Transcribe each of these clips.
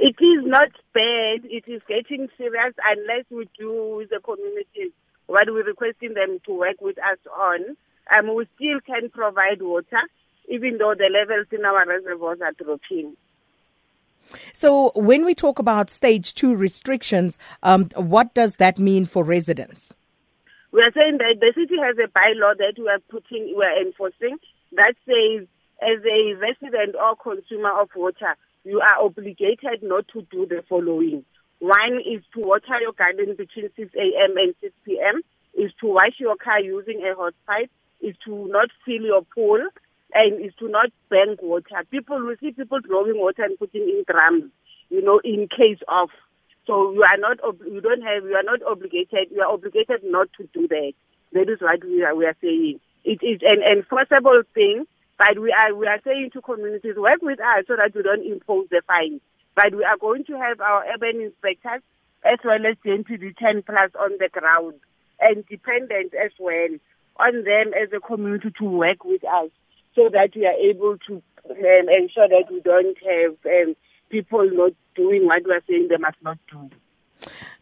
It is not bad. It is getting serious unless we do with the communities what we're requesting them to work with us on. Um, we still can provide water, even though the levels in our reservoirs are dropping. So, when we talk about stage two restrictions, um, what does that mean for residents? We are saying that the city has a bylaw that we are putting, we are enforcing that says, as a resident or consumer of water, you are obligated not to do the following. One is to water your garden between 6 a.m. and 6 p.m., is to wash your car using a hot pipe, is to not fill your pool, and is to not bank water. People, we see people drawing water and putting in drums, you know, in case of. So you are not, you don't have, you are not obligated, you are obligated not to do that. That is what we are, we are saying. It is an enforceable thing but we are we are saying to communities, work with us so that we don't impose the fine. But we are going to have our urban inspectors as well as the NPD 10 plus on the ground and dependent as well on them as a community to work with us so that we are able to um, ensure that we don't have um, people not doing what we are saying they must not do.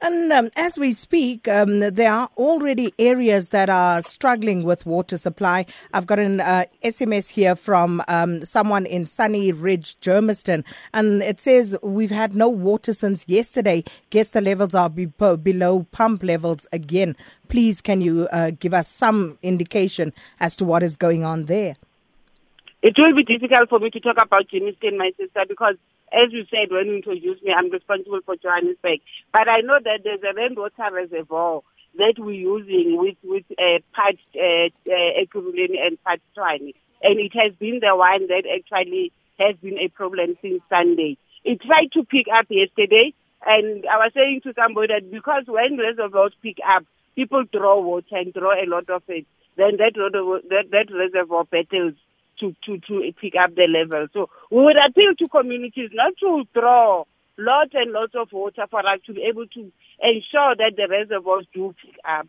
And um, as we speak, um, there are already areas that are struggling with water supply. I've got an uh, SMS here from um, someone in Sunny Ridge, Germiston, and it says we've had no water since yesterday. Guess the levels are be- below pump levels again. Please, can you uh, give us some indication as to what is going on there? It will be difficult for me to talk about Germiston, my sister, because as you said when you introduced me, I'm responsible for Johannesburg. But I know that there's a Rand Water reservoir that we're using with with uh, part uh, uh, and part Tshwane. And it has been the one that actually has been a problem since Sunday. It tried to pick up yesterday, and I was saying to somebody that because when reservoirs pick up, people draw water and draw a lot of it, then that, that, that reservoir battles to, to, to pick up the level. So we would appeal to communities not to throw lots and lots of water for us to be able to ensure that the reservoirs do pick up.